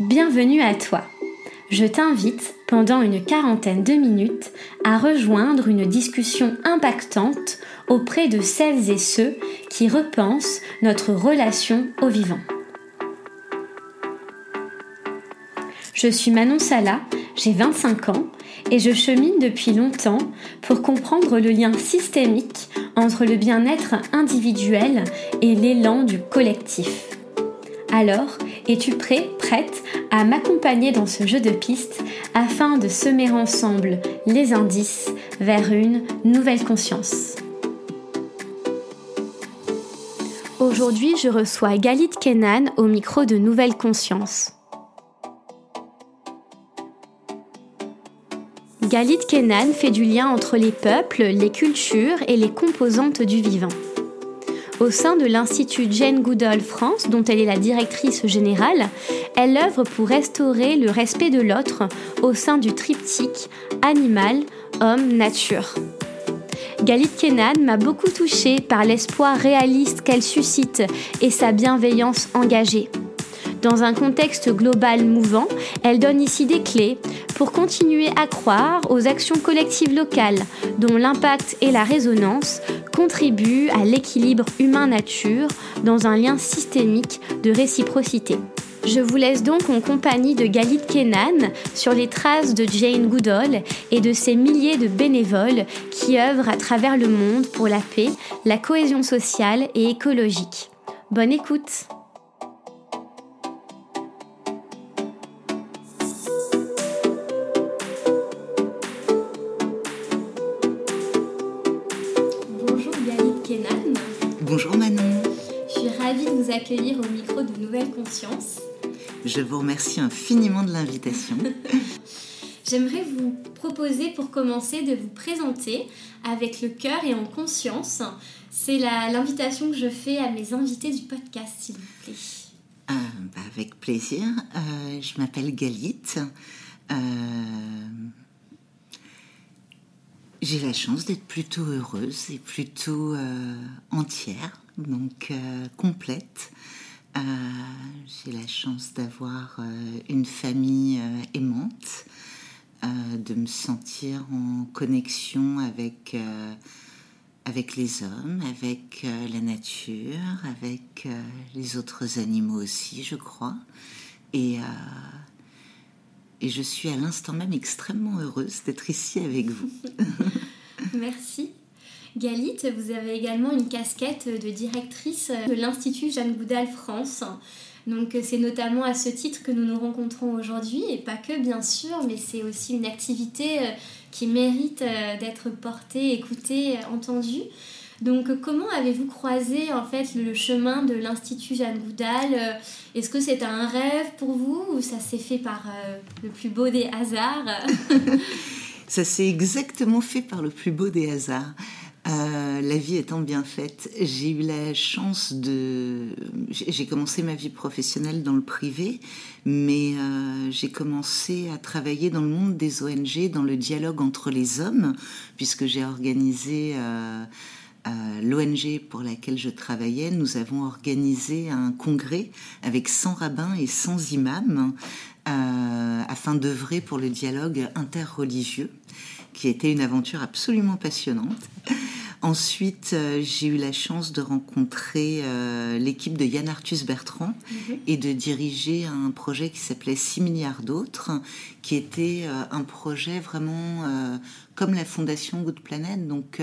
Bienvenue à toi. Je t'invite, pendant une quarantaine de minutes, à rejoindre une discussion impactante auprès de celles et ceux qui repensent notre relation au vivant. Je suis Manon Sala, j'ai 25 ans et je chemine depuis longtemps pour comprendre le lien systémique entre le bien-être individuel et l'élan du collectif. Alors, es-tu prêt, prête à m'accompagner dans ce jeu de pistes afin de semer ensemble les indices vers une nouvelle conscience? Aujourd'hui, je reçois Galit Kenan au micro de Nouvelle Conscience. Galit Kenan fait du lien entre les peuples, les cultures et les composantes du vivant. Au sein de l'Institut Jane Goodall France, dont elle est la directrice générale, elle œuvre pour restaurer le respect de l'autre au sein du triptyque animal, homme, nature. Galit Kenan m'a beaucoup touchée par l'espoir réaliste qu'elle suscite et sa bienveillance engagée. Dans un contexte global mouvant, elle donne ici des clés pour continuer à croire aux actions collectives locales dont l'impact et la résonance contribuent à l'équilibre humain-nature dans un lien systémique de réciprocité. Je vous laisse donc en compagnie de Galit Kenan sur les traces de Jane Goodall et de ses milliers de bénévoles qui œuvrent à travers le monde pour la paix, la cohésion sociale et écologique. Bonne écoute! Conscience. Je vous remercie infiniment de l'invitation. J'aimerais vous proposer pour commencer de vous présenter avec le cœur et en conscience. C'est l'invitation que je fais à mes invités du podcast, s'il vous plaît. Euh, bah, avec plaisir. Euh, je m'appelle Galit. Euh, J'ai la chance d'être plutôt heureuse et plutôt euh, entière, donc complète. Euh, J'ai la chance d'avoir euh, une famille euh, aimante, de me sentir en connexion avec, avec les hommes, avec la nature, avec les autres animaux aussi, je crois. Et, et je suis à l'instant même extrêmement heureuse d'être ici avec vous. Merci. Galit, vous avez également une casquette de directrice de l'Institut Jeanne Goudal France. Donc c'est notamment à ce titre que nous nous rencontrons aujourd'hui, et pas que bien sûr, mais c'est aussi une activité euh, qui mérite euh, d'être portée, écoutée, euh, entendue. Donc euh, comment avez-vous croisé en fait le chemin de l'Institut Jeanne Goudal Euh, Est-ce que c'est un rêve pour vous ou ça s'est fait par euh, le plus beau des hasards? Ça s'est exactement fait par le plus beau des hasards. Euh, la vie étant bien faite, j'ai eu la chance de... J'ai commencé ma vie professionnelle dans le privé, mais euh, j'ai commencé à travailler dans le monde des ONG, dans le dialogue entre les hommes, puisque j'ai organisé... euh, l'ONG pour laquelle je travaillais, nous avons organisé un congrès avec 100 rabbins et 100 imams afin d'œuvrer pour le dialogue interreligieux, qui été une aventure absolument passionnante. Ensuite, euh, j'ai eu la chance de rencontrer euh, l'équipe de Yann Arthus Bertrand et de diriger un projet qui s'appelait 6 milliards d'autres, qui était euh, un projet vraiment comme la Fondation Good Planet, donc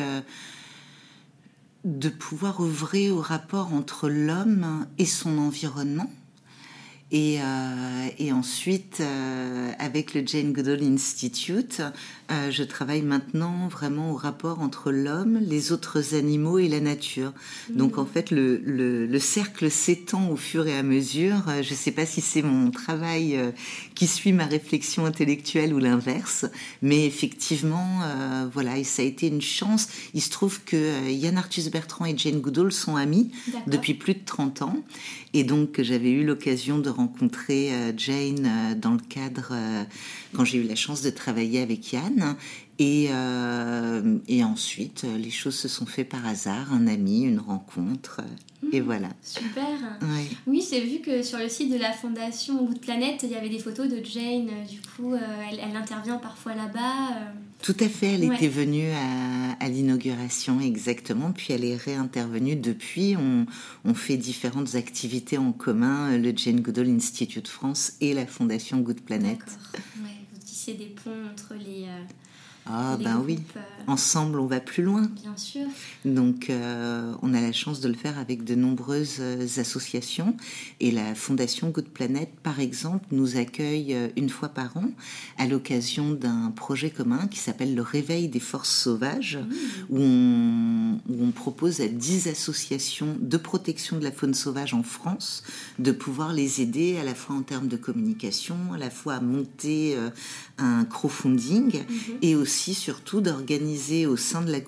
de pouvoir œuvrer au rapport entre l'homme et son environnement. Et, euh, et ensuite, euh, avec le Jane Goodall Institute, euh, je travaille maintenant vraiment au rapport entre l'homme, les autres animaux et la nature. Donc en fait, le, le- le cercle s'étend au fur et à mesure. Je ne sais pas si c'est mon travail qui suit ma réflexion intellectuelle ou l'inverse, mais effectivement, voilà, et ça a été une chance. Il se trouve que Yann Arthus Bertrand et Jane Goodall sont amis depuis plus de 30 ans. Et donc, j'avais eu l'occasion de rencontrer euh, Jane euh, dans le cadre, euh, quand j'ai eu la chance de travailler avec Yann. Et, euh, et ensuite, les choses se sont faites par hasard, un ami, une rencontre, et mmh, voilà. Super. Oui, j'ai vu que sur le site de la fondation Wood Planet, il y avait des photos de Jane. Du coup, euh, elle, intervient parfois là-bas. Euh. Tout à fait, elle était venue à, à l'inauguration exactement, puis elle est réintervenue depuis. On, on, fait différentes activités en commun, le Jane Goodall Institute France et la fondation Good Planet. Ouais, vous tissez des ponts entre les... Ah ben oui, euh, ensemble on va plus loin. Bien sûr. Donc euh, on a la chance de le faire avec de nombreuses euh, associations et la Fondation Good Planet par exemple nous accueille une fois par an à l'occasion d'un projet commun qui s'appelle le Réveil des forces sauvages mmh. où, on, où, on, propose à 10 associations de protection de la faune sauvage en France de pouvoir les aider à la fois en termes de communication, à la fois à monter un crowdfunding mmh. et aussi surtout d'organiser au sein de la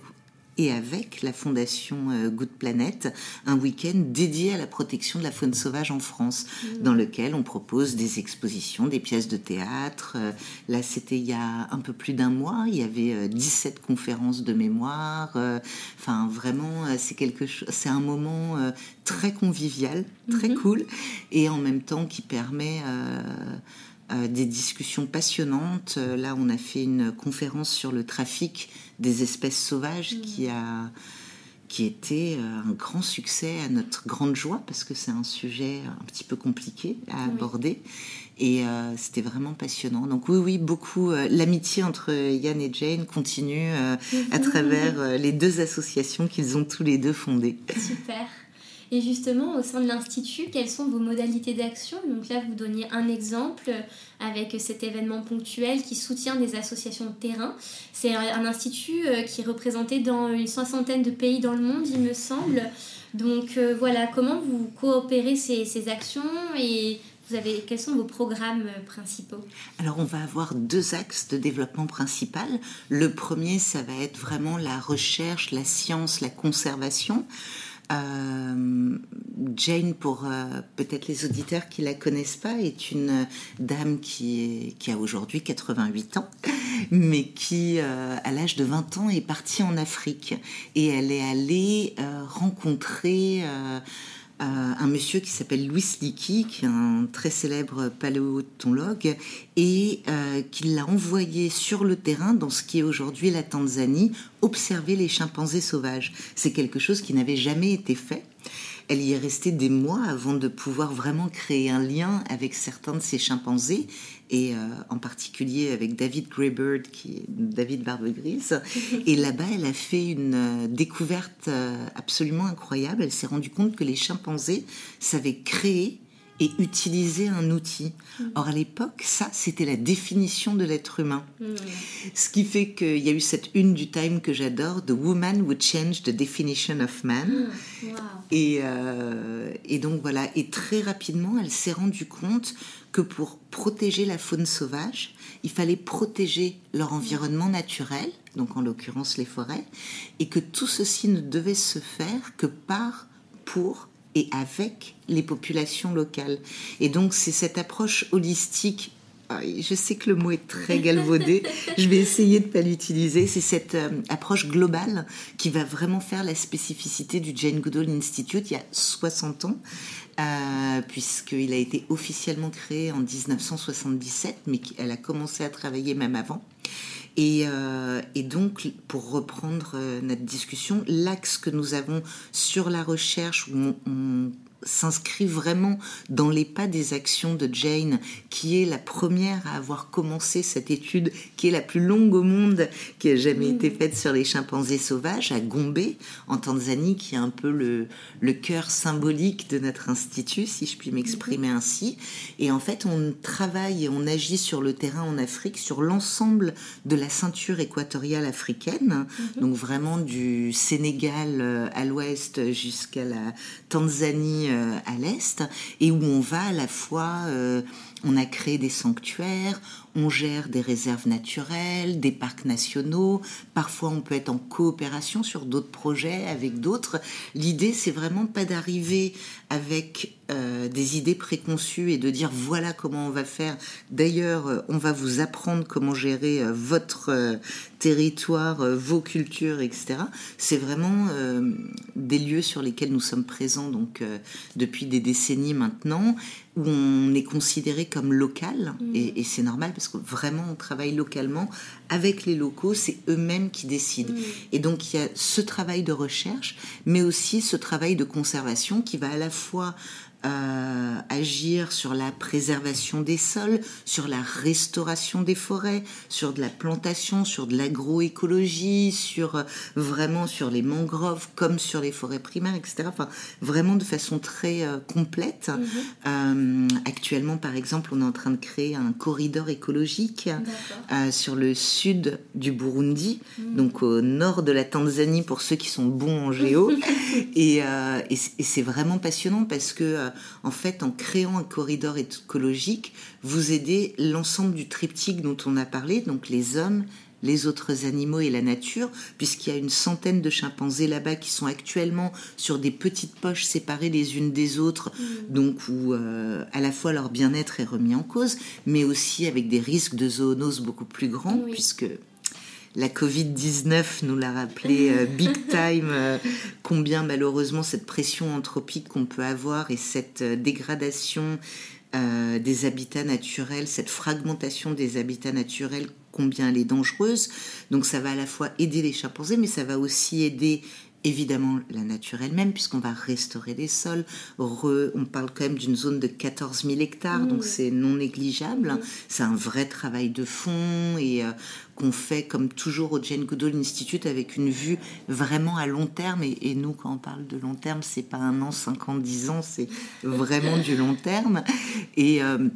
et avec la fondation euh, Good Planet un week-end dédié à la protection de la faune sauvage en France, mmh. dans lequel on propose des expositions, des pièces de théâtre. Euh, là, c'était il y a un peu plus d'un mois, il y avait 17 euh, conférences de mémoire. Enfin, vraiment, c'est quelque chose, c'est un moment très convivial, très mmh. cool, et en même temps qui permet euh, des discussions passionnantes. Euh, là, on a fait une conférence sur le trafic des espèces sauvages mmh. qui a qui était euh, un grand succès à notre grande joie parce que c'est un sujet un petit peu compliqué à aborder et c'était vraiment passionnant. Donc oui, oui, beaucoup. L'amitié entre Yann et Jane continue à travers les deux associations qu'ils ont tous les deux fondées. Super. Et justement, au sein de l'Institut, quelles sont vos modalités d'action? Donc là, vous donniez un exemple avec cet événement ponctuel qui soutient des associations de terrain. C'est un institut euh, qui est représenté dans une soixantaine de pays dans le monde, il me semble. Donc euh, voilà, comment vous coopérez ces, ces actions et vous avez, quels sont vos programmes euh, principaux? Alors, on va avoir deux axes de développement principal. Le premier, ça va être vraiment la recherche, la science, la conservation. Euh, Jane, pour euh, peut-être les auditeurs qui la connaissent pas, est une dame qui, qui a aujourd'hui 88 ans, mais qui, euh, à l'âge de 20 ans, est partie en Afrique. Et elle est allée rencontrer un monsieur qui s'appelle Louis Leakey, qui est un très célèbre paléontologue, et euh, qui l'a envoyé sur le terrain, dans ce qui est aujourd'hui la Tanzanie, observer les chimpanzés sauvages. C'est quelque chose qui n'avait jamais été fait. Elle y est restée des mois avant de pouvoir vraiment créer un lien avec certains de ces chimpanzés et euh, en particulier avec David Greybird, qui est David Barbegris. et là-bas, elle a fait une euh, découverte euh, absolument incroyable. Elle s'est rendue compte que les chimpanzés savaient créer et utiliser un outil. Mm. Or, à l'époque, ça, c'était la définition de l'être humain. Mm. Ce qui fait qu'il y a eu cette une du Time que j'adore, The Woman Would Change the Definition of Man. Mm. Et, et donc voilà, et très rapidement, elle s'est rendue compte que pour protéger la faune sauvage, il fallait protéger leur environnement naturel, donc en l'occurrence les forêts, et que tout ceci ne devait se faire que par, pour et avec les populations locales. Et donc c'est cette approche holistique ah, je sais que le mot est très galvaudé, je vais essayer de ne pas l'utiliser. C'est cette euh, approche globale qui va vraiment faire la spécificité du Jane Goodall Institute il y a 60 ans, euh, puisqu'il a été officiellement créé en 1977, mais elle a commencé à travailler même avant. Et, euh, donc, pour reprendre notre discussion, l'axe que nous avons sur la recherche, s'inscrit vraiment dans les pas des actions de Jane, qui est la première à avoir commencé cette étude, qui est la plus longue au monde, qui a jamais été faite sur les chimpanzés sauvages, à Gombe, en Tanzanie, qui est un peu le, le cœur symbolique de notre institut, si je puis m'exprimer ainsi. Et en fait, on travaille et on agit sur le terrain en Afrique, sur l'ensemble de la ceinture équatoriale africaine, mhm. donc vraiment du Sénégal euh, à l'ouest jusqu'à la Tanzanie euh, à l'est, et où on va à la fois euh, on a créé des sanctuaires, on gère des réserves naturelles, des parcs nationaux. Parfois, on peut être en coopération sur d'autres projets avec d'autres. L'idée, c'est vraiment pas d'arriver avec euh, des idées préconçues et de dire voilà comment on va faire. D'ailleurs, euh, on va vous apprendre comment gérer euh, votre territoire, vos cultures, etc. C'est vraiment des lieux sur lesquels nous sommes présents donc depuis des décennies maintenant, où on est considéré comme local mmh. et, et c'est normal parce que vraiment on travaille localement avec les locaux, c'est eux-mêmes qui décident. Mmh. Et donc il y a ce travail de recherche, mais aussi ce travail de conservation qui va à la fois euh, agir sur la préservation des sols, sur la restauration des forêts, sur de la plantation, sur de l'agroécologie, sur euh, vraiment sur les mangroves comme sur les forêts primaires, etc. Enfin, vraiment de façon très euh, complète. Mhm. actuellement, par exemple, on est en train de créer un corridor écologique sur le sud du Burundi, mhm. donc au nord de la Tanzanie pour ceux qui sont bons en géo. et, et c'est vraiment passionnant parce que en fait, en créant un corridor écologique, vous aidez l'ensemble du triptyque dont on a parlé, donc les hommes, les autres animaux et la nature, puisqu'il y a une centaine de chimpanzés là-bas qui sont actuellement sur des petites poches séparées les unes des autres, mm. donc où euh, à la fois leur bien-être est remis en cause, mais aussi avec des risques de zoonose beaucoup plus grands, puisque la Covid-19 nous l'a rappelé euh, big time, euh, combien malheureusement cette pression anthropique qu'on peut avoir et cette euh, dégradation des habitats naturels, cette fragmentation des habitats naturels, combien elle est dangereuse. Donc ça va à la fois aider les chimpanzés, mais ça va aussi aider évidemment la nature elle-même, puisqu'on va restaurer les sols. on parle quand même d'une zone de 14 000 hectares, donc c'est non négligeable. Mmh. C'est un vrai travail de fond et euh, qu'on fait comme toujours au Jane Goodall Institute avec une vue vraiment à long terme. Et, nous, quand on parle de long terme, c'est pas un an, 5 ans, 10 ans, c'est vraiment du long terme. Et, euh,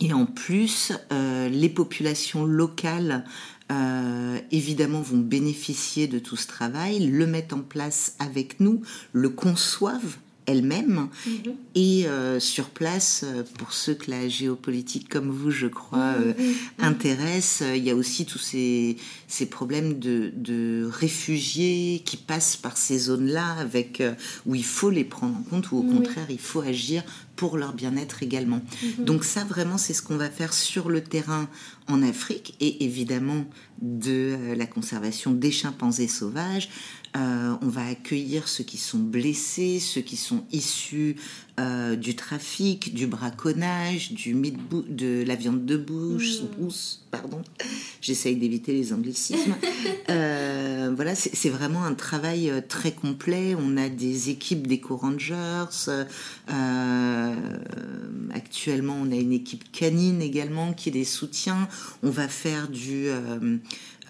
et en plus, euh, les populations locales euh, évidemment vont bénéficier de tout ce travail, le mettent en place avec nous, le conçoivent elles-mêmes. Mhm. Et euh, sur place, euh, pour ceux que la géopolitique comme vous, je crois, mhm. Intéresse, il y a aussi tous ces, ces problèmes de, de, réfugiés qui passent par ces zones-là, avec où il faut les prendre en compte, ou au contraire, il faut agir pour leur bien-être également. Mhm. Donc ça, vraiment, c'est ce qu'on va faire sur le terrain en Afrique et évidemment de euh, la conservation des chimpanzés sauvages. Euh, on va accueillir ceux qui sont blessés, ceux qui sont issus euh, du trafic, du braconnage, du de la viande de bouche, mmh. pardon. J'essaye d'éviter les anglicismes. Euh, voilà, c'est vraiment un travail euh, très complet. On a des équipes d'éco-rangers. actuellement, on a une équipe canine également qui les soutient. On va faire du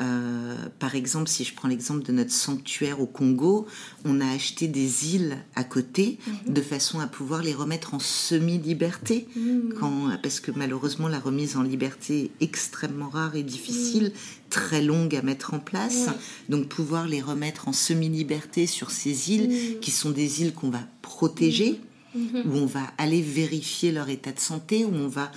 euh, par exemple, si je prends l'exemple de notre sanctuaire au Congo, on a acheté des îles à côté mhm. de façon à pouvoir les remettre en semi-liberté, mhm. parce que malheureusement la remise en liberté est extrêmement rare et difficile, mhm. très longue à mettre en place. Donc pouvoir les remettre en semi-liberté sur ces îles, qui sont des îles qu'on va protéger où on va aller vérifier leur état de santé, où on va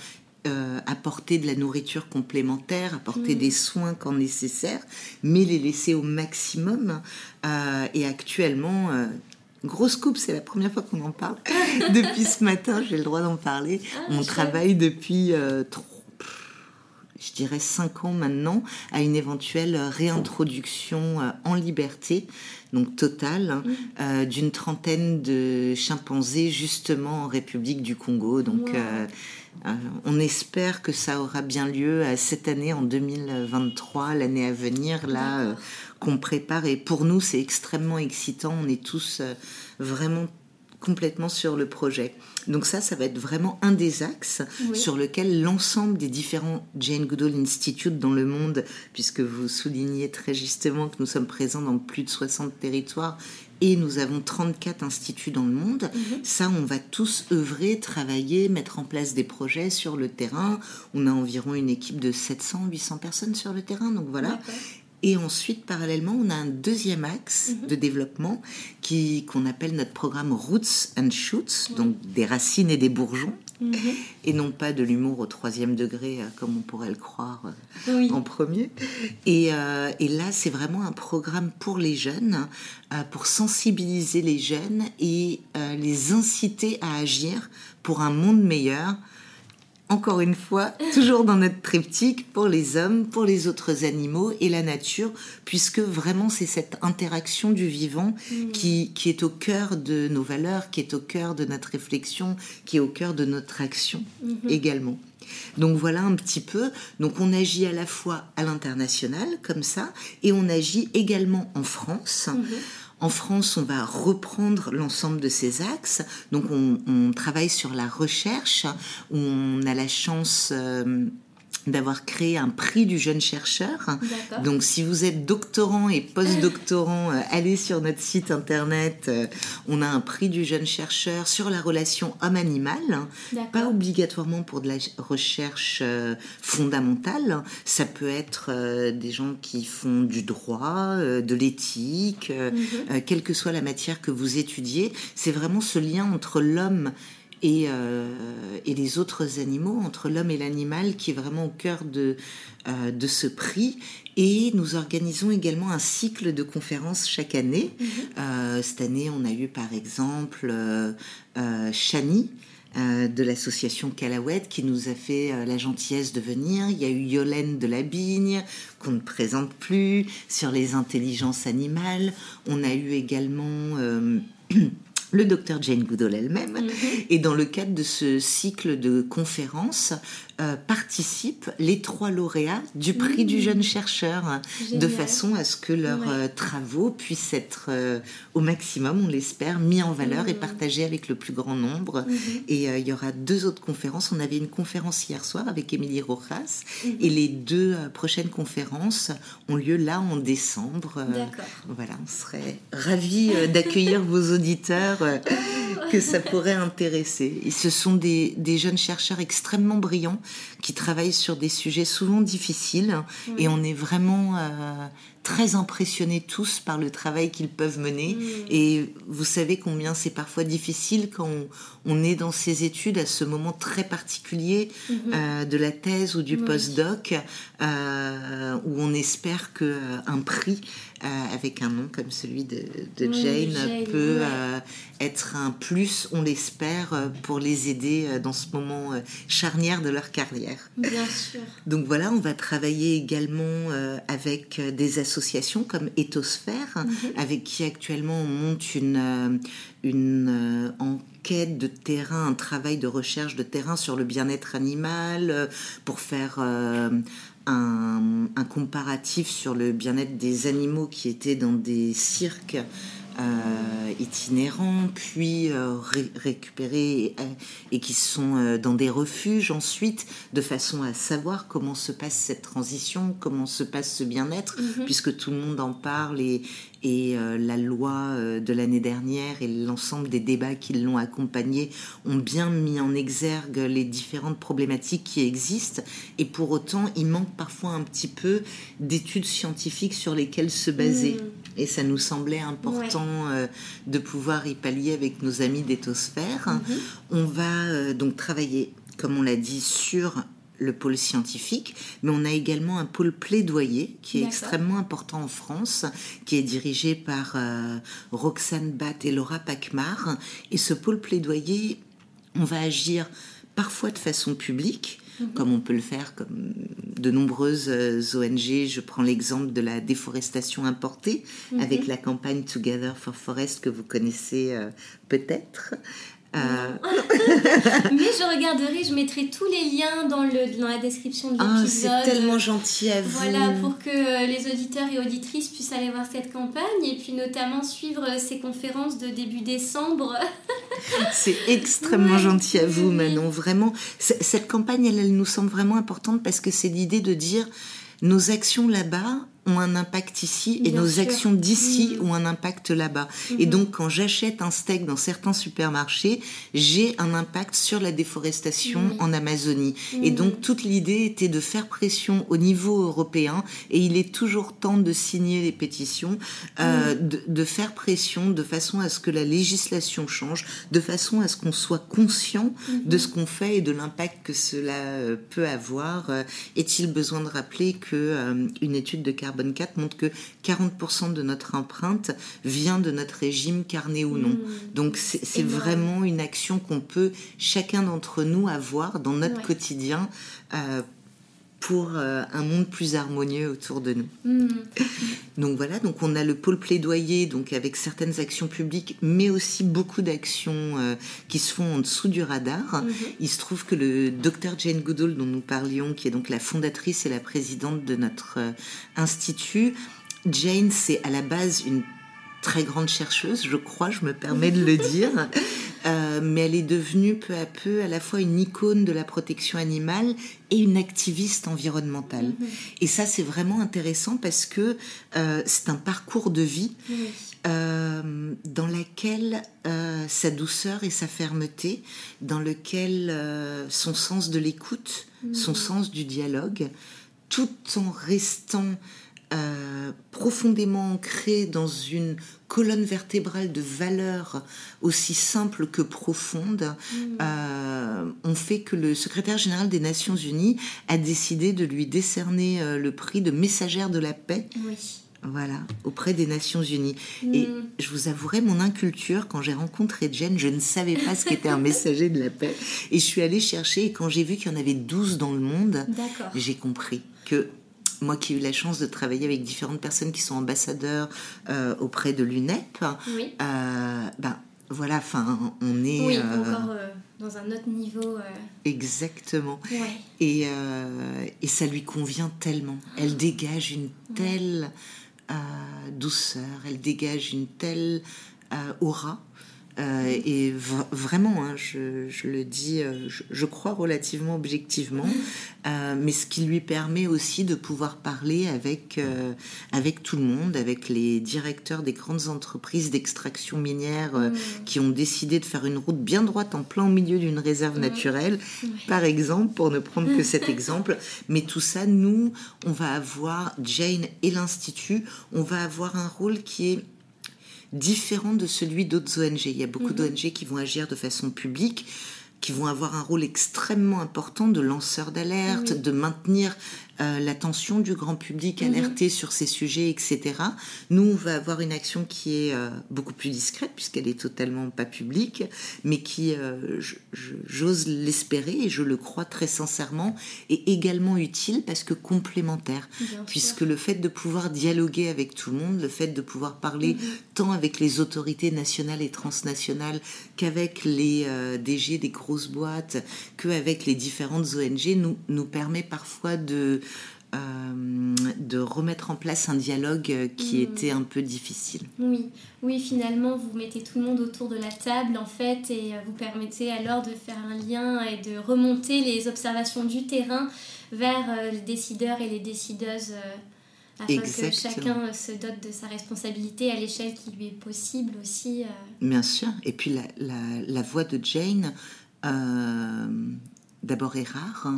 euh, apporter de la nourriture complémentaire, apporter mm. des soins quand nécessaire, mais les laisser au maximum. Euh, et actuellement, euh, grosse coupe, c'est la première fois qu'on en parle. depuis ce matin, j'ai le droit d'en parler. Ah, On travaille depuis je dirais cinq ans maintenant, à une éventuelle réintroduction en liberté, donc totale, mm. d'une trentaine de chimpanzés justement en République du Congo. Donc euh, on espère que ça aura bien lieu euh, cette année, en 2023, l'année à venir, là, euh, qu'on prépare. Et pour nous, c'est extrêmement excitant. On est tous vraiment complètement sur le projet. Donc ça, ça va être vraiment un des axes sur lequel l'ensemble des différents Jane Goodall Institute dans le monde, puisque vous soulignez très justement que nous sommes présents dans plus de 60 territoires et nous avons 34 instituts dans le monde. Mhm. Ça, on va tous œuvrer, travailler, mettre en place des projets sur le terrain. On a environ une équipe de 700-800 personnes sur le terrain, donc voilà. Et ensuite, parallèlement, on a un deuxième axe Mhm. de développement qui qu'on appelle notre programme Roots and Shoots, donc des racines et des bourgeons, Mhm. et non pas de l'humour au troisième degré, euh, comme on pourrait le croire euh, Oui. en premier. Et, euh, et là, c'est vraiment un programme pour les jeunes, euh, pour sensibiliser les jeunes et euh, les inciter à agir pour un monde meilleur. Encore une fois, toujours dans notre triptyque pour les hommes, pour les autres animaux et la nature, puisque vraiment c'est cette interaction du vivant qui, qui est au cœur de nos valeurs, qui est au cœur de notre réflexion, qui est au cœur de notre action également. Donc voilà un petit peu. Donc on agit à la fois à l'international comme ça et on agit également en France. En France, on va reprendre l'ensemble de ces axes. Donc on, travaille sur la recherche. On a la chance euh, d'avoir créé un prix du jeune chercheur. Donc si vous êtes doctorant et post-doctorant, euh, allez sur notre site internet. euh, on a un prix du jeune chercheur sur la relation homme-animal. Pas obligatoirement pour de la recherche euh, fondamentale. Ça peut être des gens qui font du droit, de l'éthique, Mhm. quelle que soit la matière que vous étudiez. C'est vraiment ce lien entre l'homme et, euh, et les autres animaux, entre l'homme et l'animal, qui est vraiment au cœur de, euh, de ce prix. Et nous organisons également un cycle de conférences chaque année. Euh, cette année, on a eu par exemple Chani. euh, de l'association Calouette qui nous a fait euh, la gentillesse de venir. Il y a eu Yolène de la Bigne qu'on ne présente plus sur les intelligences animales. On a eu également euh, le docteur Jane Goodall elle-même. Mhm. Et dans le cadre de ce cycle de conférences, euh, participent les trois lauréats du prix du jeune chercheur, de façon à ce que leurs Ouais. euh, travaux puissent être euh, au maximum, on l'espère, mis en valeur et Mhm. partagés avec le plus grand nombre. Mhm. Et il y aura deux autres conférences. On avait une conférence hier soir avec Émilie Rojas, et les deux prochaines conférences ont lieu là en décembre. Voilà, on serait ravis d'accueillir vos auditeurs que ça pourrait intéresser. Et ce sont des, des jeunes chercheurs extrêmement brillants qui travaillent sur des sujets souvent difficiles. Et on est vraiment euh, très impressionnés tous par le travail qu'ils peuvent mener. Et vous savez combien c'est parfois difficile quand on, on est dans ces études à ce moment très particulier euh, de la thèse ou du postdoc euh, où on espère que euh, un prix avec un nom comme celui de, de Oui, Jane, Jane, peut ouais. euh, être un plus, on l'espère, euh, pour les aider euh, dans ce moment charnière de leur carrière. Bien sûr. Donc voilà, on va travailler également avec des associations comme Ethosphère, avec qui actuellement on monte une, une enquête de terrain, un travail de recherche de terrain sur le bien-être animal, pour faire euh, un, comparatif sur le bien-être des animaux qui étaient dans des cirques euh, itinérants, puis euh, ré- récupérés et, et qui sont euh, dans des refuges ensuite, de façon à savoir comment se passe cette transition, comment se passe ce bien-être, puisque tout le monde en parle et, et euh, la loi euh, de l'année dernière et l'ensemble des débats qui l'ont accompagné ont bien mis en exergue les différentes problématiques qui existent. Et pour autant il manque parfois un petit peu d'études scientifiques sur lesquelles se baser. Et ça nous semblait important euh, de pouvoir y pallier avec nos amis d'Ethosphère. On va euh, donc travailler, comme on l'a dit, sur le pôle scientifique, mais on a également un pôle plaidoyer qui est extrêmement important en France, qui est dirigé par euh, Roxane Bat et Laura Pacmar. Et ce pôle plaidoyer, on va agir parfois de façon publique, comme on peut le faire comme de nombreuses euh, ONG. Je prends l'exemple de la déforestation importée avec la campagne Together for Forest que vous connaissez euh, peut-être. Euh, Mais je regarderai, je mettrai tous les liens dans, le, dans la description de ah, l'épisode. c'est tellement gentil à vous. Voilà, pour que euh, les auditeurs et auditrices puissent aller voir cette campagne et puis notamment suivre euh, ces conférences de début décembre. C'est extrêmement Ouais, gentil à vous. Manon. Vraiment, cette campagne, elle, elle nous semble vraiment importante parce que c'est l'idée de dire nos actions là-bas ont un impact ici et nos actions d'ici mmh. ont un impact là-bas. Et mmh. donc, quand j'achète un steak dans certains supermarchés, j'ai un impact sur la déforestation en Amazonie. Et donc, toute l'idée était de faire pression au niveau européen, et il est toujours temps de signer les pétitions, euh, de, faire pression de façon à ce que la législation change, de façon à ce qu'on soit conscient de ce qu'on fait et de l'impact que cela euh, peut avoir. Euh, est-il besoin de rappeler que une étude de carbone Carbone 4 montre que 40% de notre empreinte vient de notre régime carné ou non. Mmh. Donc c'est vraiment une action qu'on peut chacun d'entre nous avoir dans notre quotidien euh, pour euh, un monde plus harmonieux autour de nous. Mm. Donc voilà, donc on a le pôle plaidoyer, donc avec certaines actions publiques, mais aussi beaucoup d'actions euh, qui se font en dessous du radar. Mm-hmm. Il se trouve que le docteur Jane Goodall, dont nous parlions, qui est donc la fondatrice et la présidente de notre euh, institut, Jane, c'est à la base une très grande chercheuse, je crois, je me permets de le dire, euh, mais elle est devenue peu à peu à la fois une icône de la protection animale et une activiste environnementale. Mhm. Et ça, c'est vraiment intéressant parce que euh, c'est un parcours de vie euh, dans lequel sa douceur et sa fermeté, dans lequel son sens de l'écoute, son sens du dialogue, tout en restant euh, profondément ancré dans une colonne vertébrale de valeurs aussi simples que profondes, mm. euh, ont fait que le secrétaire général des Nations Unies a décidé de lui décerner euh, le prix de messagère de la paix. Voilà, auprès des Nations Unies. Et mm. je vous avouerai mon inculture, quand j'ai rencontré Jen, je ne savais pas ce qu'était un messager de la paix. Et je suis allée chercher, et quand j'ai vu qu'il y en avait 12 dans le monde, j'ai compris que moi qui ai eu la chance de travailler avec différentes personnes qui sont ambassadeurs euh, auprès de l'UNEP, oui. Euh, ben voilà, enfin, on est. Oui, euh, encore dans un autre niveau. Exactement. Et, et, ça lui convient tellement. Elle dégage une telle douceur, elle dégage une telle aura. Euh, et vraiment, hein, je, le dis, euh, je, crois relativement objectivement, euh, mais ce qui lui permet aussi de pouvoir parler avec, avec tout le monde, avec les directeurs des grandes entreprises d'extraction minière mm. qui ont décidé de faire une route bien droite en plein milieu d'une réserve naturelle, par exemple, pour ne prendre que cet exemple. Mais tout ça, nous, on va avoir, Jane et l'Institut, on va avoir un rôle qui est différent de celui d'autres ONG. Il y a beaucoup mhm. d'ONG qui vont agir de façon publique, qui vont avoir un rôle extrêmement important de lanceur d'alerte, de maintenir euh, l'attention du grand public mhm. alerté sur ces sujets, etc. Nous, on va avoir une action qui est euh, beaucoup plus discrète puisqu'elle est totalement pas publique, mais qui, euh, j'ose l'espérer et je le crois très sincèrement, est également utile parce que complémentaire, puisque le fait de pouvoir dialoguer avec tout le monde, le fait de pouvoir parler mhm. tant avec les autorités nationales et transnationales qu'avec les DG des grosses boîtes, qu'avec les différentes ONG, nous, nous permet parfois de euh, de remettre en place un dialogue euh, qui mm. était un peu difficile. Oui, oui, finalement, vous mettez tout le monde autour de la table, en fait, et euh, vous permettez alors de faire un lien et de remonter les observations du terrain vers les décideurs et les décideuses afin que chacun se dote de sa responsabilité à l'échelle qui lui est possible aussi. Bien sûr. Et puis la, la, voix de Jane, d'abord est rare,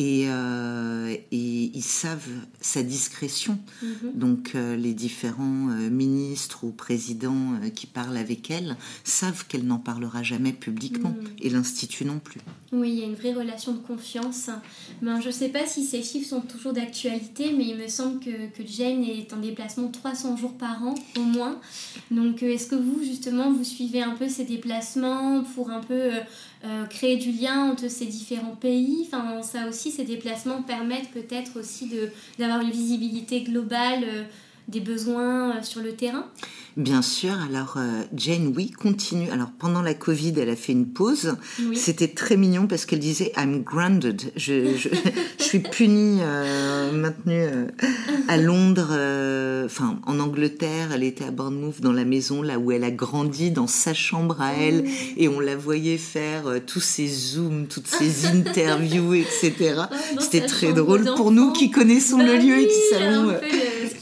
euh, et, ils savent sa discrétion. Mhm. Donc euh, les différents euh, ministres ou présidents qui parlent avec elle savent qu'elle n'en parlera jamais publiquement mhm. et l'Institut non plus. Oui, il y a une vraie relation de confiance. Ben, je ne sais pas si ces chiffres sont toujours d'actualité, mais il me semble que, que Jane est en déplacement 300 jours par an au moins. Donc est-ce que vous, justement, vous suivez un peu ces déplacements pour un peu euh, créer du lien entre ces différents pays. Enfin, ça aussi, ces déplacements permettent peut-être aussi d'avoir une visibilité globale euh, des besoins euh, sur le terrain Bien sûr. Alors, euh, Jane, oui, continue. Alors, pendant la Covid, elle a fait une pause. C'était très mignon parce qu'elle disait I'm grounded. Je, je, suis punie, euh, maintenue euh, à Londres, enfin, en Angleterre. Elle était à Bournemouth, dans la maison là où elle a grandi, dans sa chambre à elle. Et on la voyait faire tous ces zooms, toutes ces interviews, etc. C'était très drôle pour nous qui connaissons le bah lieu et qui savons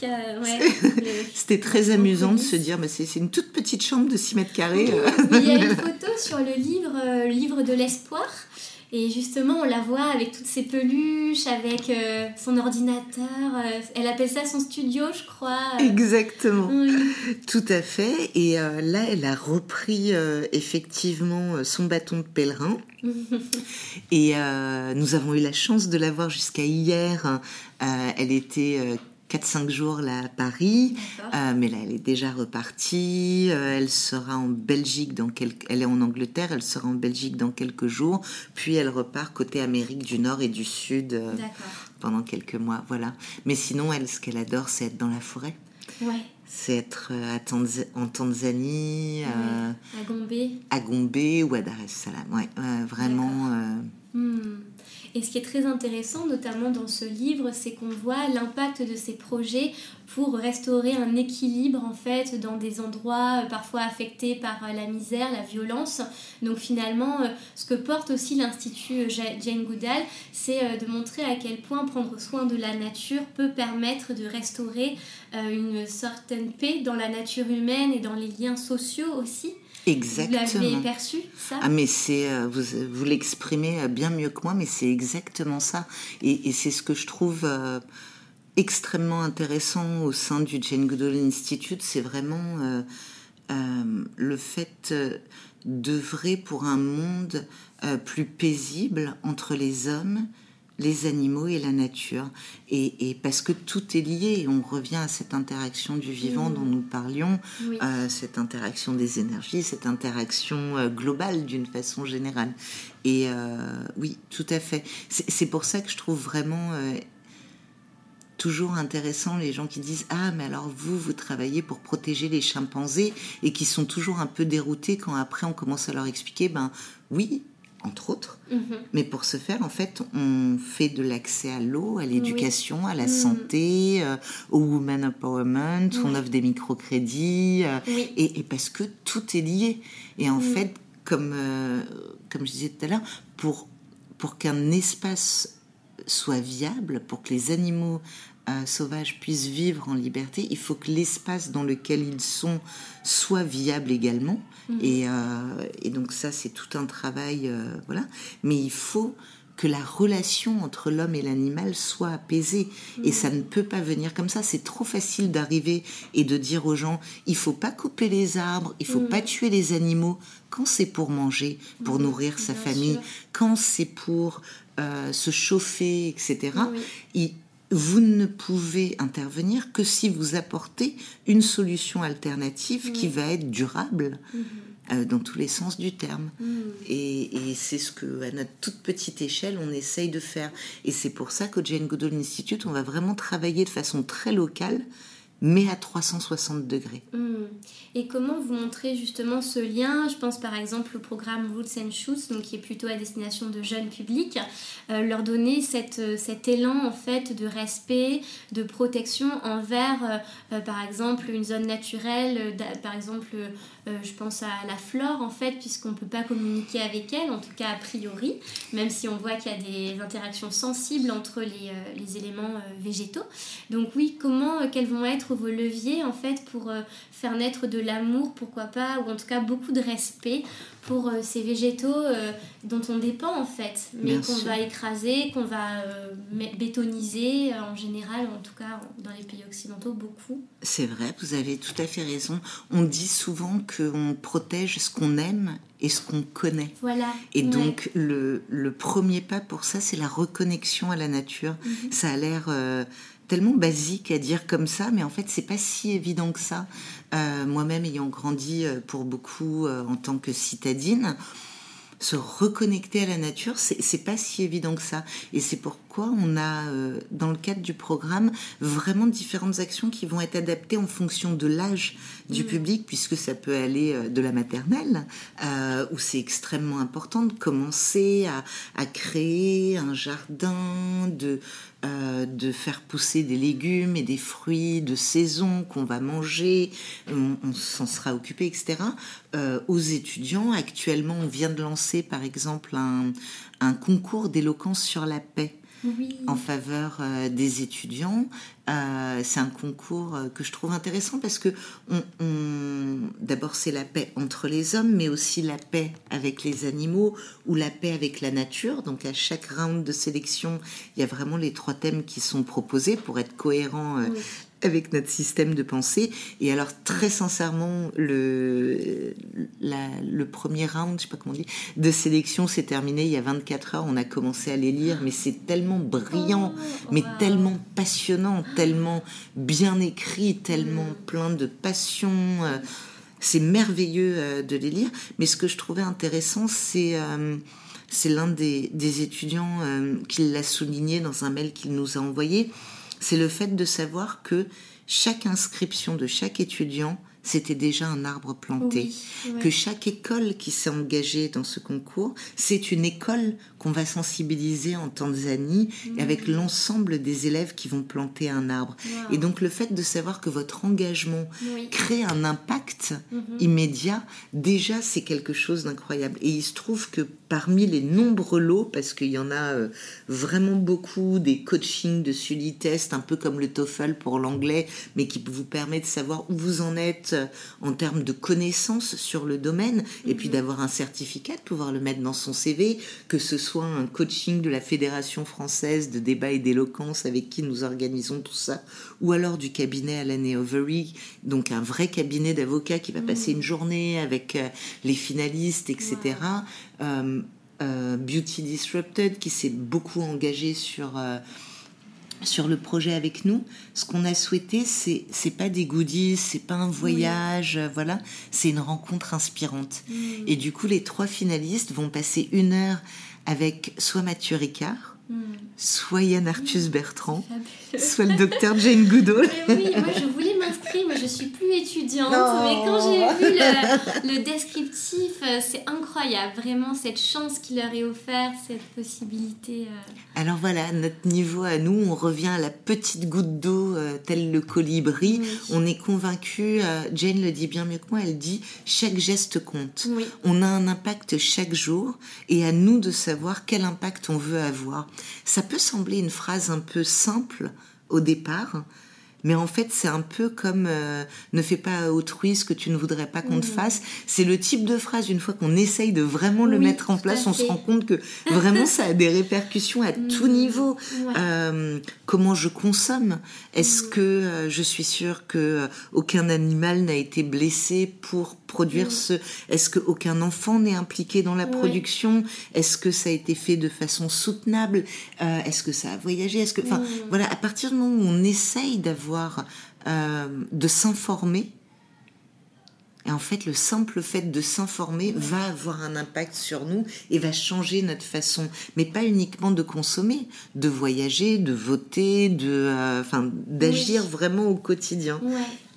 C'était très amusant de se dire, mais c'est une toute petite chambre de 6 mètres carrés. il y a une photo sur le livre, le livre de l'espoir. Et justement, on la voit avec toutes ses peluches, avec euh, son ordinateur. Euh, elle appelle ça son studio, je crois. Exactement. Tout à fait. Et euh, là, elle a repris effectivement son bâton de pèlerin. et nous avons eu la chance de la voir jusqu'à hier. elle était 4-5 jours là à Paris, euh, mais là elle est déjà repartie. Euh, elle sera en Belgique dans quelques, elle est en Angleterre, elle sera en Belgique dans quelques jours, puis elle repart côté Amérique du Nord et du Sud euh, pendant quelques mois, voilà. Mais sinon elle, ce qu'elle adore, c'est être dans la forêt. Ouais. C'est être en Tanzanie, à Gombe, à Gombe ou à Dar es Salaam. Ouais, vraiment. Hmm. Et ce qui est très intéressant, notamment dans ce livre, c'est qu'on voit l'impact de ces projets pour restaurer un équilibre en fait dans des endroits euh, parfois affectés par euh, la misère, la violence. Donc finalement, euh, ce que porte aussi l'Institut Jane Goodall, c'est de montrer à quel point prendre soin de la nature peut permettre de restaurer une certaine paix dans la nature humaine et dans les liens sociaux aussi. Exactement. Vous l'avez perçu, ça? Ah, mais c'est, euh, vous, vous l'exprimez euh, bien mieux que moi, mais c'est exactement ça. Et, c'est ce que je trouve euh, extrêmement intéressant au sein du Jane Goodall Institute, c'est vraiment le fait d'œuvrer pour un monde plus paisible entre les hommes les animaux et la nature. Et, parce que tout est lié, on revient à cette interaction du vivant dont nous parlions, euh, cette interaction des énergies, cette interaction euh, globale d'une façon générale. Et euh, oui, tout à fait. C'est pour ça que je trouve vraiment toujours intéressant les gens qui disent ah mais alors vous vous travaillez pour protéger les chimpanzés et qui sont toujours un peu déroutés quand après on commence à leur expliquer ben oui entre autres. Mhm. Mais pour ce faire, en fait, on fait de l'accès à l'eau, à l'éducation, à la mhm. santé, euh, au woman empowerment, on offre des microcrédits, euh, et, parce que tout est lié. Et en mhm. fait, comme, euh, comme je disais tout à l'heure, pour, pour qu'un espace soit viable, pour que les animaux sauvages puissent vivre en liberté, il faut que l'espace dans lequel ils sont soit viable également. Mhm. Euh, et, donc ça, c'est tout un travail, euh, voilà. Mais il faut que la relation entre l'homme et l'animal soit apaisée. Et mhm. ça ne peut pas venir comme ça. C'est trop facile d'arriver et de dire aux gens, il faut pas couper les arbres, il faut pas mhm. tuer les animaux quand c'est pour manger, pour nourrir sa famille, quand c'est pour euh, se chauffer, etc vous ne pouvez intervenir que si vous apportez une solution alternative qui va être durable mhm. euh, dans tous les sens du terme. Mhm. Et, et c'est ce que, à notre toute petite échelle, on essaye de faire. Et c'est pour ça qu'au Jane Goodall Institute, on va vraiment travailler de façon très locale mais à 360 degrés. Hmm. Et comment vous montrez justement ce lien? Je pense par exemple au programme Roots and Shoots, donc qui est plutôt à destination de jeunes publics, euh, leur donner cette, euh, cet élan en fait de respect, de protection envers euh, par exemple une zone naturelle, par exemple je pense à la flore en fait, puisqu'on ne peut pas communiquer avec elle, en tout cas a priori, même si on voit qu'il y a des interactions sensibles entre les, les éléments végétaux. Donc oui, comment, quels vont être vos leviers en fait pour euh, faire naître de l'amour, pourquoi pas, ou en tout cas beaucoup de respect pour euh, ces végétaux euh, dont on dépend en fait, mais qu'on va écraser, qu'on va bétoniser en général, en tout cas dans les pays occidentaux, beaucoup. C'est vrai, vous avez tout à fait raison. On dit souvent qu'on protège ce qu'on aime et ce qu'on connaît. Voilà. Et donc le, le, premier pas pour ça, c'est la reconnexion à la nature. Mhm. Ça a l'air tellement basique à dire comme ça, mais en fait, c'est pas si évident que ça. Euh, moi-même, ayant grandi euh, pour beaucoup euh, en tant que citadine, se reconnecter à la nature, c'est pas si évident que ça. Et c'est on a, euh, dans le cadre du programme, vraiment différentes actions qui vont être adaptées en fonction de l'âge du mm. public, puisque ça peut aller euh, de la maternelle, euh, où c'est extrêmement important de commencer à, à créer un jardin, de, de faire pousser des légumes et des fruits de saison qu'on va manger, on, on s'en sera occupé, etc. aux étudiants, actuellement, on vient de lancer par exemple un, un concours d'éloquence sur la paix. En faveur euh, des étudiants. Euh, c'est un concours euh, que je trouve intéressant parce que on, d'abord c'est la paix entre les hommes, mais aussi la paix avec les animaux ou la paix avec la nature. Donc à chaque round de sélection, il y a vraiment les trois thèmes qui sont proposés pour être cohérents avec notre système de pensée. Et alors, très sincèrement, le, le premier round, je sais pas comment on dit, de sélection s'est terminé il y a 24 heures. On a commencé à les lire, mais c'est tellement brillant, oh, mais tellement passionnant, tellement bien écrit, tellement mm. plein de passion. Euh, c'est merveilleux euh, de les lire. Mais ce que je trouvais intéressant, c'est... Euh, c'est l'un des, des, étudiants qui l'a souligné dans un mail qu'il nous a envoyé c'est le fait de savoir que chaque inscription de chaque étudiant c'était déjà un arbre planté. Que chaque école qui s'est engagée dans ce concours, c'est une école qu'on va sensibiliser en Tanzanie mmh. avec l'ensemble des élèves qui vont planter un arbre. Et donc le fait de savoir que votre engagement crée un impact mmh. immédiat, déjà c'est quelque chose d'incroyable. Et il se trouve que parmi les nombreux lots, parce qu'il y en a euh, vraiment beaucoup, des coachings de Suditest, un peu comme le TOEFL pour l'anglais, mais qui vous permet de savoir où vous en êtes euh, en termes de connaissances sur le domaine, et puis mmh. d'avoir un certificat, de pouvoir le mettre dans son CV, que ce soit un coaching de la Fédération française de débat et d'éloquence avec qui nous organisons tout ça, ou alors du cabinet Alan Overy, donc un vrai cabinet d'avocats qui va passer une journée avec euh, les finalistes, etc. Beauty Disrupted qui s'est beaucoup engagé sur sur le projet avec nous, ce qu'on a souhaité, c'est c'est pas des goodies, c'est pas un voyage, voilà, c'est une rencontre inspirante. Et du coup, les trois finalistes vont passer une heure avec soit Mathieu Ricard, hmm. soit Yann Arthus Bertrand, soit le docteur Jane Goodall. oui, moi je voulais mais je suis plus étudiante. Mais quand j'ai vu le, descriptif, euh, c'est incroyable, vraiment cette chance qui leur est offerte, cette possibilité. Euh. Alors voilà, notre niveau à nous, on revient à la petite goutte d'eau, euh, tel le colibri. On est convaincu, Jane le dit bien mieux que moi, elle dit chaque geste compte. On a un impact chaque jour et à nous de savoir quel impact on veut avoir. Ça peut sembler une phrase un peu simple au départ, mais en fait, c'est un peu comme euh, ne fais pas autrui ce que tu ne voudrais pas qu'on te mhm. fasse. C'est le type de phrase, une fois qu'on essaye de vraiment le mettre en place, on se rend compte que vraiment ça a des répercussions à tout mhm. niveau. Euh, comment je consomme? Est-ce mhm. que euh, je suis sûre que aucun animal n'a été blessé pour produire ce Est-ce que aucun enfant n'est impliqué dans la production? Est-ce que ça a été fait de façon soutenable? Est-ce que ça a voyagé? Est-ce que, enfin, voilà, à partir du moment où on essaye d'avoir euh, de s'informer. Et en fait, le simple fait de s'informer va avoir un impact sur nous et va changer notre façon, mais pas uniquement de consommer, de voyager, de voter, de, euh, d'agir vraiment au quotidien.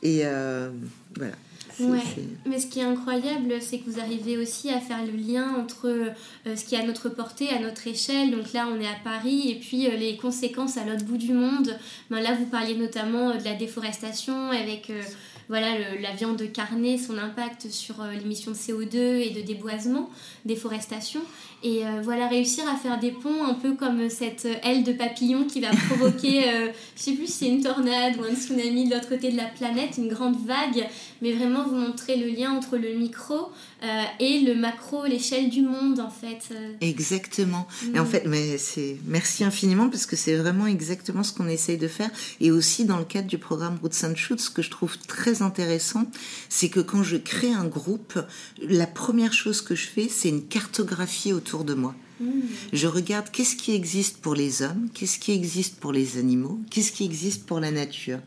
Et euh, voilà. Ouais. Mais ce qui est incroyable, c'est que vous arrivez aussi à faire le lien entre euh, ce qui est à notre portée, à notre échelle. Donc là, on est à Paris, et puis euh, les conséquences à l'autre bout du monde. Ben là, vous parliez notamment euh, de la déforestation avec voilà, la viande carnée, son impact sur l'émission de CO2 et de déboisement, déforestation. Et voilà, réussir à faire des ponts un peu comme cette aile de papillon qui va provoquer, je sais plus si c'est une tornade ou un tsunami de l'autre côté de la planète, une grande vague, mais vraiment vous montrer le lien entre le micro euh, et le macro, l'échelle du monde en fait. Euh. Exactement. Et en mm. fait, mais c'est merci infiniment parce que c'est vraiment exactement ce qu'on essaye de faire. Et aussi dans le cadre du programme Roots and Shoots, ce que je trouve très intéressant, c'est que quand je crée un groupe, la première chose que je fais, c'est une cartographie autour de moi. Mm. Je regarde qu'est-ce qui existe pour les hommes, qu'est-ce qui existe pour les animaux, qu'est-ce qui existe pour la nature.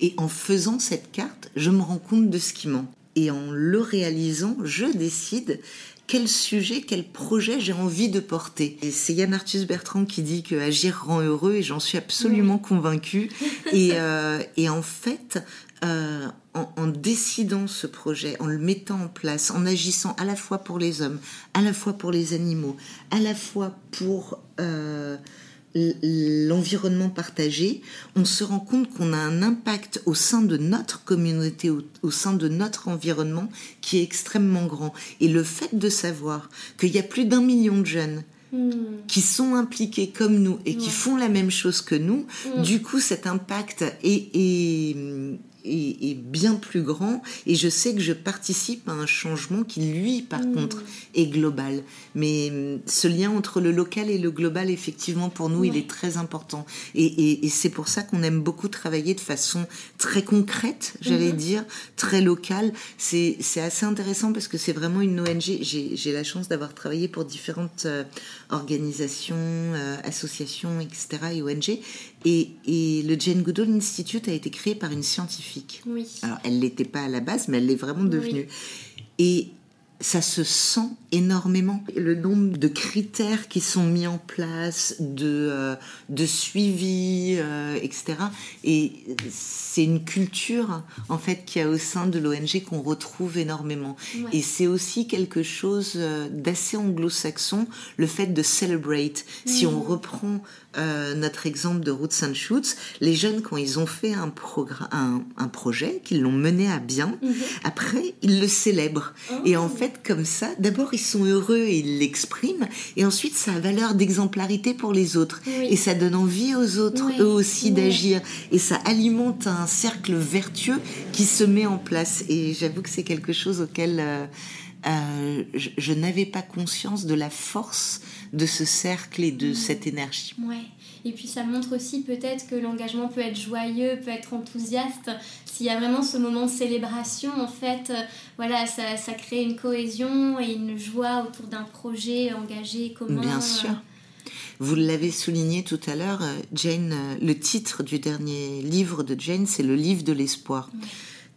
Et en faisant cette carte, je me rends compte de ce qui manque et en le réalisant, je décide quel sujet, quel projet j'ai envie de porter. Et c'est Yann Arthus Bertrand qui dit que agir rend heureux et j'en suis absolument convaincue. Et, euh, et, en fait, euh, en, en, décidant ce projet, en le mettant en place, en agissant à la fois pour les hommes, à la fois pour les animaux, à la fois pour... Euh, l'environnement partagé, on se rend compte qu'on a un impact au sein de notre communauté, au, sein de notre environnement qui est extrêmement grand. Et le fait de savoir qu'il y a plus d'un million de jeunes Hmm. qui sont impliqués comme nous et qui font la même chose que nous, Mm. du coup cet impact est, est, est- est bien plus grand et je sais que je participe à un changement qui lui par Mm. contre est global. Mais hum, ce lien entre le local et le global effectivement pour nous il est très important et, et- et c'est pour ça qu'on aime beaucoup travailler de façon très concrète, j'allais Mhm. dire, très locale. C'est assez intéressant parce que c'est vraiment une ONG. J'ai j'ai la chance d'avoir travaillé pour différentes euh, organisations, euh, associations, etc. et ONG. Et, et le Jane Goodall Institute a été créé par une scientifique. Oui. Alors, elle l'était pas à la base, mais elle l'est vraiment devenue. Et ça se sent énormément. Le nombre de critères qui sont mis en place, de, euh, de suivi, euh, etc. Et c'est une culture, en fait, qu'il y a au sein de l'ONG qu'on retrouve énormément. Ouais. Et c'est aussi quelque chose euh, d'assez anglo-saxon, le fait de celebrate. Si on reprend euh, notre exemple de Roots and Shoots, les jeunes, quand ils ont fait un, un, un projet, qu'ils l'ont mené à bien, Mhm. après, ils le célèbrent. Et en fait, comme ça, d'abord, ils sont heureux et ils l'expriment, et ensuite, ça a valeur d'exemplarité pour les autres. Oui. Et ça donne envie aux autres, eux aussi, d'agir. Et ça alimente un cercle vertueux qui se met en place. Et j'avoue que c'est quelque chose auquel euh, euh, je, je n'avais pas conscience de la force de ce cercle et de cette énergie. Ouais. Et puis ça montre aussi peut-être que l'engagement peut être joyeux, peut être enthousiaste. S'il y a vraiment ce moment de célébration, en fait, euh, voilà, ça, ça crée une cohésion et une joie autour d'un projet engagé commun. Bien sûr. Vous l'avez souligné tout à l'heure, euh, Jane, euh, le titre du dernier livre de Jane, c'est le livre de l'espoir.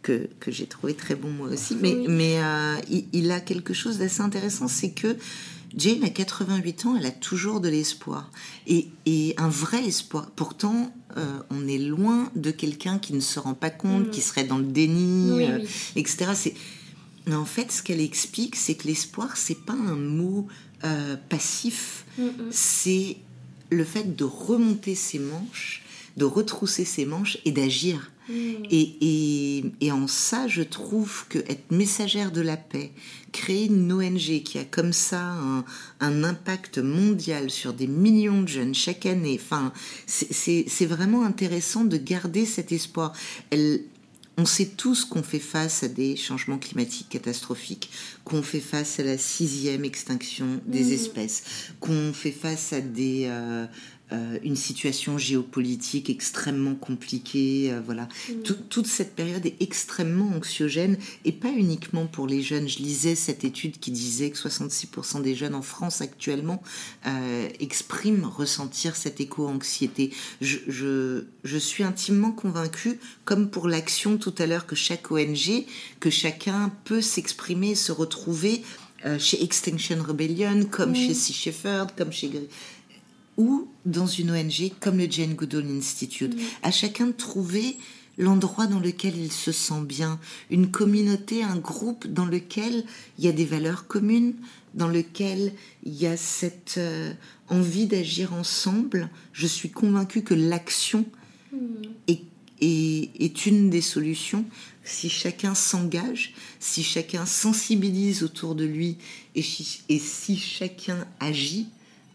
Que, que j'ai trouvé très bon moi aussi. Mais, Oui. mais euh, il, il a quelque chose d'assez intéressant, c'est que Jane a 88 ans, elle a toujours de l'espoir. Et, et un vrai espoir. Pourtant, euh, on est loin de quelqu'un qui ne se rend pas compte, Mm. qui serait dans le déni, Oui, euh, oui. etc. C'est... Mais en fait, ce qu'elle explique, c'est que l'espoir, c'est pas un mot euh, passif, Mm, mm. c'est le fait de remonter ses manches, de retrousser ses manches et d'agir. Mm. Et, et, et en ça, je trouve que être messagère de la paix, créer une ONG qui a comme ça un, un impact mondial sur des millions de jeunes chaque année, enfin, c'est- vraiment intéressant de garder cet espoir. Elle, on sait tous qu'on fait face à des changements climatiques catastrophiques, qu'on fait face à la sixième extinction des Mhm. espèces, qu'on fait face à des, euh, euh, une situation géopolitique extrêmement compliquée. euh, voilà. Tout- toute cette période est extrêmement anxiogène et pas uniquement pour les jeunes. Je lisais cette étude qui disait que 66% des jeunes en France actuellement euh, expriment ressentir cette éco-anxiété. Je, je, je suis intimement convaincue, comme pour l'action tout à l'heure, que chaque ONG, que chacun peut s'exprimer, se retrouver chez Extinction Rebellion, comme Oui. chez Sea Shepherd, comme chez ou dans une ONG comme le Jane Goodall Institute. Mm. À chacun de trouver l'endroit dans lequel il se sent bien, une communauté, un groupe dans lequel il y a des valeurs communes, dans lequel il y a cette euh, envie d'agir ensemble. Je suis convaincue que l'action Mm. est, est, est une des solutions. Si chacun s'engage, si chacun sensibilise autour de lui et si chacun agit,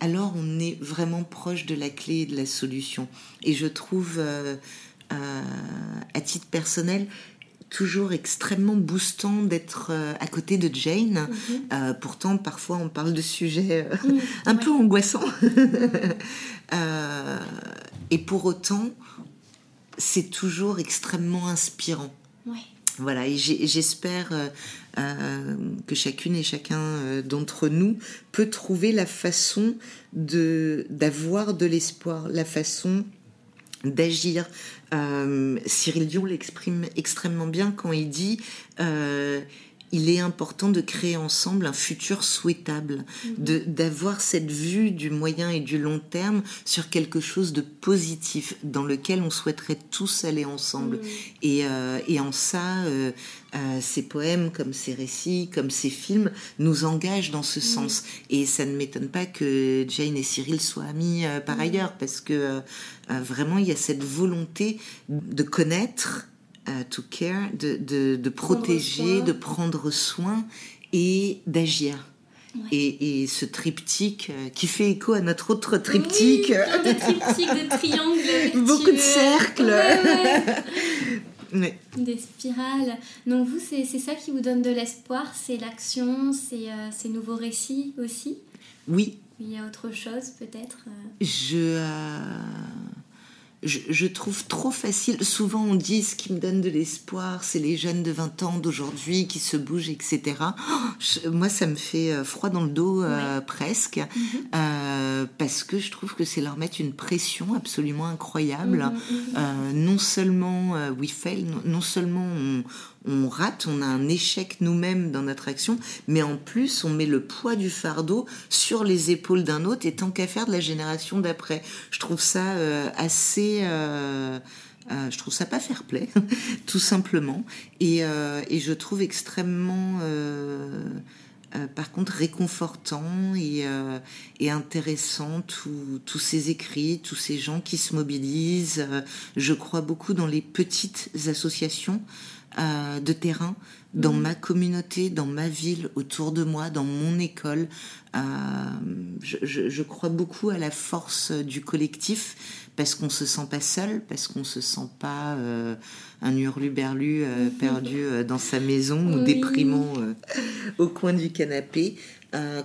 alors on est vraiment proche de la clé et de la solution. Et je trouve, euh, euh, à titre personnel, toujours extrêmement boostant d'être euh, à côté de Jane. Mhm. Euh, pourtant, parfois, on parle de sujets euh, Mm. un Ouais. peu angoissants. Euh, et pour autant, c'est toujours extrêmement inspirant. Ouais. Voilà, et j'espère euh, euh, que chacune et chacun euh, d'entre nous peut trouver la façon de d'avoir de l'espoir, la façon d'agir. Cyril Dion l'exprime extrêmement bien quand il dit il est important de créer ensemble un futur souhaitable, de d'avoir cette vue du moyen et du long terme sur quelque chose de positif dans lequel on souhaiterait tous aller ensemble. Et, euh, et en ça, euh, euh, ces poèmes, comme ces récits, comme ces films, nous engagent dans ce sens. Et ça ne m'étonne pas que Jane et Cyril soient amis par ailleurs, parce que vraiment, il y a cette volonté de connaître, euh, to care, de, de, de protéger, de prendre soin et d'agir. Et, ce triptyque qui fait écho à notre autre triptyque. Oui, plein de triptyques, de triangles. Beaucoup de cercles. Des spirales. Donc vous, c'est ça qui vous donne de l'espoir, c'est l'action, c'est euh, ces nouveaux récits aussi? Oui. Il y a autre chose peut-être euh? Je... Euh, je, trouve trop facile. Souvent, on dit ce qui me donne de l'espoir, c'est les jeunes de 20 ans d'aujourd'hui qui se bougent, etc. moi, ça me fait euh, froid dans le dos euh, presque, mhm. euh, parce que je trouve que c'est leur mettre une pression absolument incroyable. Mhm, mhm. non seulement we fail, non seulement on, on rate, on a un échec nous-mêmes dans notre action, mais en plus on met le poids du fardeau sur les épaules d'un autre et tant qu'à faire de la génération d'après. Je trouve ça euh, assez... Euh, euh, je trouve ça pas fair play, tout simplement. Et, je trouve extrêmement, par contre, réconfortant et, intéressant tous ces écrits, tous ces gens qui se mobilisent. Je crois beaucoup dans les petites associations. Euh, de terrain dans mhm. ma communauté, dans ma ville, autour de moi, dans mon école. Euh, je, crois beaucoup à la force du collectif parce qu'on se sent pas seul, parce qu'on se sent pas euh, un hurluberlu mhm. perdu dans sa maison ou déprimant au coin du canapé.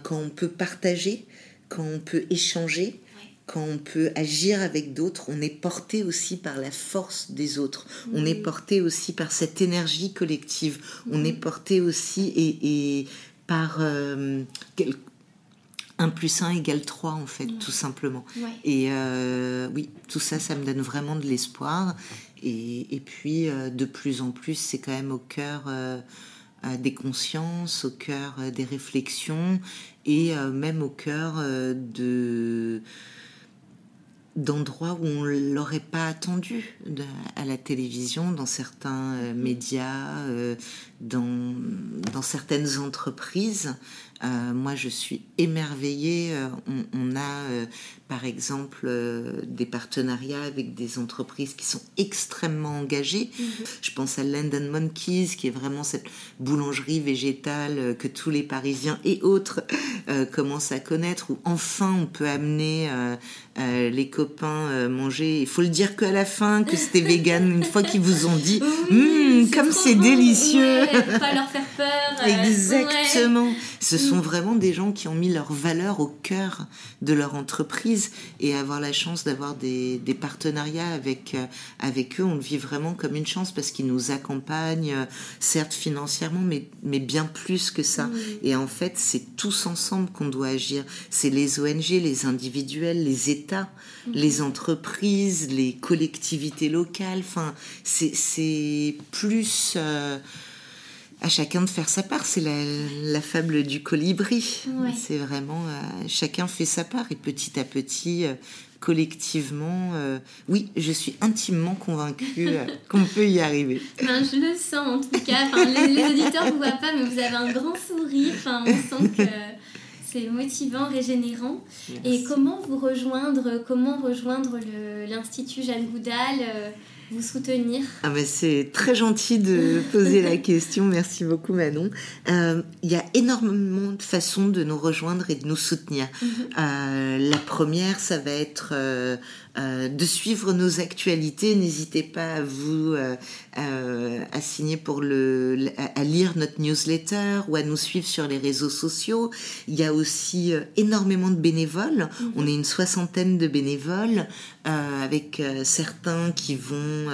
quand on peut partager, quand on peut échanger, quand on peut agir avec d'autres, on est porté aussi par la force des autres. On est porté aussi par cette énergie collective. On est porté aussi et, par 1 euh, plus 1 égale 3 en fait, tout simplement. Et euh, oui, tout ça, ça me donne vraiment de l'espoir. Et, puis, euh, de plus en plus, c'est quand même au cœur des consciences, au cœur des réflexions et même au cœur de d'endroits où on l'aurait pas attendu à la télévision, dans certains euh, médias, euh, dans, dans certaines entreprises. Euh, moi, je suis émerveillée. On, a, par exemple, des partenariats avec des entreprises qui sont extrêmement engagées. Mhm. Je pense à London Monkeys, qui est vraiment cette boulangerie végétale que tous les Parisiens et autres commencent à connaître, où enfin on peut amener euh, les copains euh, manger. Il faut le dire qu'à la fin, que c'était vegan, une fois qu'ils vous ont dit hum, comme c'est délicieux. pas leur faire peur. Euh, Exactement. Ce sont vraiment des gens qui ont mis leur valeur au cœur de leur entreprise et avoir la chance d'avoir des, partenariats avec, avec eux, on le vit vraiment comme une chance parce qu'ils nous accompagnent, certes financièrement, mais, mais bien plus que ça. Et en fait, c'est tous ensemble qu'on doit agir. C'est les ONG, les individuels, les États Mhm. les entreprises, les collectivités locales. Enfin, c'est plus euh, à chacun de faire sa part. C'est la, fable du colibri. C'est vraiment euh, chacun fait sa part et petit à petit. Euh, collectivement, oui, je suis intimement convaincue qu'on peut y arriver. Ben, je le sens en tout cas. les, les, auditeurs ne vous voient pas, mais vous avez un grand sourire. Enfin, on sent que c'est motivant, régénérant. Et comment vous rejoindre, comment rejoindre l'Institut Jeanne Goudal euh, vous soutenir ah ben C'est très gentil de poser la question. Merci beaucoup Manon. Euh, il y a énormément de façons de nous rejoindre et de nous soutenir. Mhm. Euh, la première, ça va être euh, de suivre nos actualités. N'hésitez pas à vous euh, à signer pour le à lire notre newsletter ou à nous suivre sur les réseaux sociaux. Il y a aussi euh, énormément de bénévoles. Mhm. On est une soixantaine de bénévoles avec certains qui vont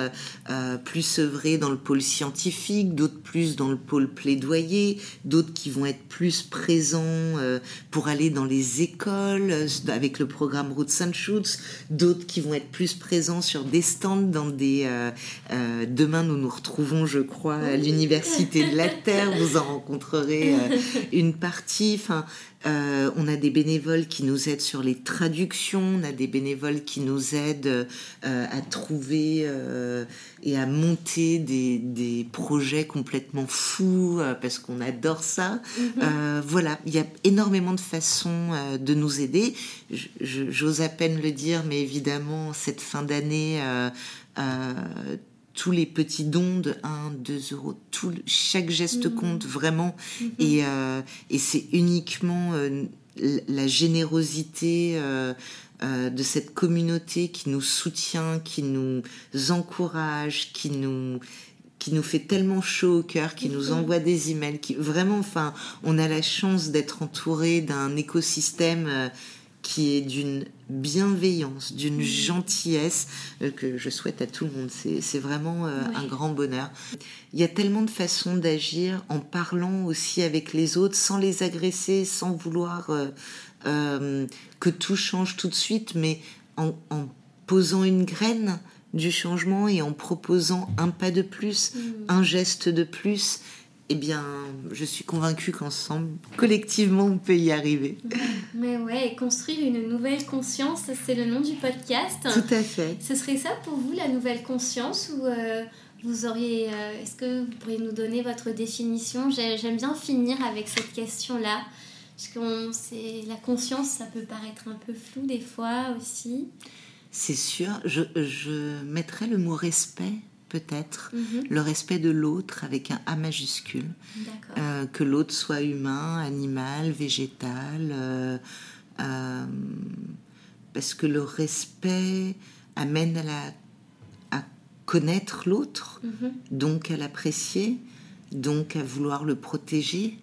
plus œuvrer dans le pôle scientifique, d'autres plus dans le pôle plaidoyer, d'autres qui vont être plus présents pour aller dans les écoles avec le programme Roots and Shoots, d'autres qui vont être plus présents sur des stands dans des... Euh, euh, demain, nous nous retrouvons, je crois, à l'Université de la Terre. Vous en rencontrerez euh, une partie. Enfin, on a des bénévoles qui nous aident sur les traductions, on a des bénévoles qui nous aident à trouver et à monter des, des projets complètement fous parce qu'on adore ça. Mm-hmm. voilà, il y a énormément de façons de nous aider. J'ose à peine le dire, mais évidemment, cette fin d'année, euh, euh, tous les petits dons de 1, 2 euros, tout, chaque geste mmh. compte vraiment. Mmh. Et, et c'est uniquement la générosité de cette communauté qui nous soutient, qui nous encourage, qui nous qui nous fait tellement chaud au cœur, qui nous envoie des emails, qui vraiment, enfin, on a la chance d'être entouré d'un écosystème euh, qui est d'une bienveillance, d'une gentillesse euh, que je souhaite à tout le monde. C'est vraiment euh, un grand bonheur. Il y a tellement de façons d'agir en parlant aussi avec les autres, sans les agresser, sans vouloir que tout change tout de suite, mais en, en posant une graine du changement et en proposant un pas de plus, mm. un geste de plus, eh bien, je suis convaincue qu'ensemble, collectivement, on peut y arriver. Mais ouais, construire une nouvelle conscience, c'est le nom du podcast. Tout à fait. Ce serait ça pour vous, la nouvelle conscience, ou euh, vous auriez, euh, est-ce que vous pourriez nous donner votre définition? J'aime bien finir avec cette question-là. Parce que la conscience, ça peut paraître un peu flou des fois aussi. C'est sûr, je, je mettrais le mot respect peut-être, mhm. le respect de l'autre avec un A majuscule. Euh, que l'autre soit humain, animal, végétal. Euh, euh, parce que le respect amène à, la, à connaître l'autre, mhm. donc à l'apprécier, donc à vouloir le protéger.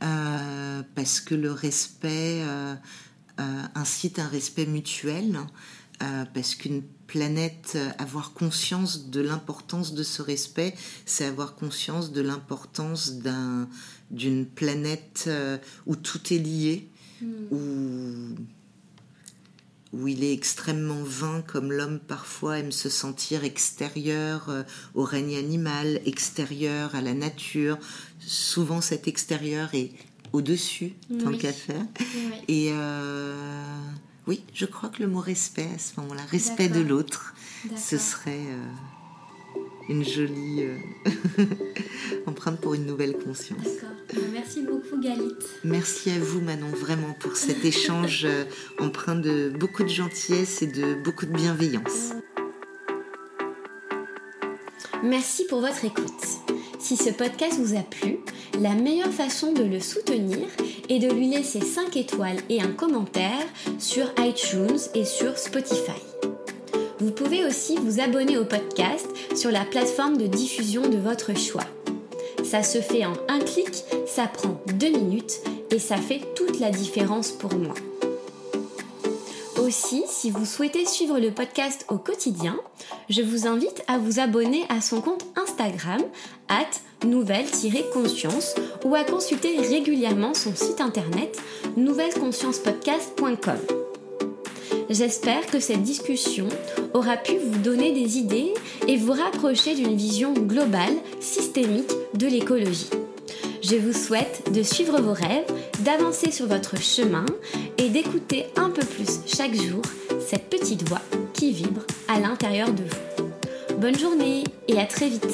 parce que le respect incite un respect mutuel. Euh, parce qu'une planète, euh, avoir conscience de l'importance de ce respect, c'est avoir conscience de l'importance d'une planète euh, où tout est lié, hmm. où, où il est extrêmement vain, comme l'homme parfois aime se sentir extérieur au règne animal, extérieur à la nature. Souvent cet extérieur est au-dessus, tant qu'à faire. Et oui, je crois que le mot respect à ce moment-là, respect de l'autre, ce serait euh, une jolie euh, empreinte pour une nouvelle conscience. D'accord. Bah, merci beaucoup Galit. Merci à vous Manon, vraiment pour cet échange euh, empreint de beaucoup de gentillesse et de beaucoup de bienveillance. Merci pour votre écoute. Si ce podcast vous a plu, la meilleure façon de le soutenir est de lui laisser 5 étoiles et un commentaire sur iTunes et sur Spotify. Vous pouvez aussi vous abonner au podcast sur la plateforme de diffusion de votre choix. Ça se fait en un clic, ça prend deux minutes et ça fait toute la différence pour moi. Aussi, si vous souhaitez suivre le podcast au quotidien, je vous invite à vous abonner à son compte Instagram, at nouvelle-conscience, ou à consulter régulièrement son site internet nouvelleconsciencepodcast.com. J'espère que cette discussion aura pu vous donner des idées et vous rapprocher d'une vision globale, systémique de l'écologie. Je vous souhaite de suivre vos rêves, d'avancer sur votre chemin et d'écouter un peu plus chaque jour cette petite voix qui vibre à l'intérieur de vous. Bonne journée et à très vite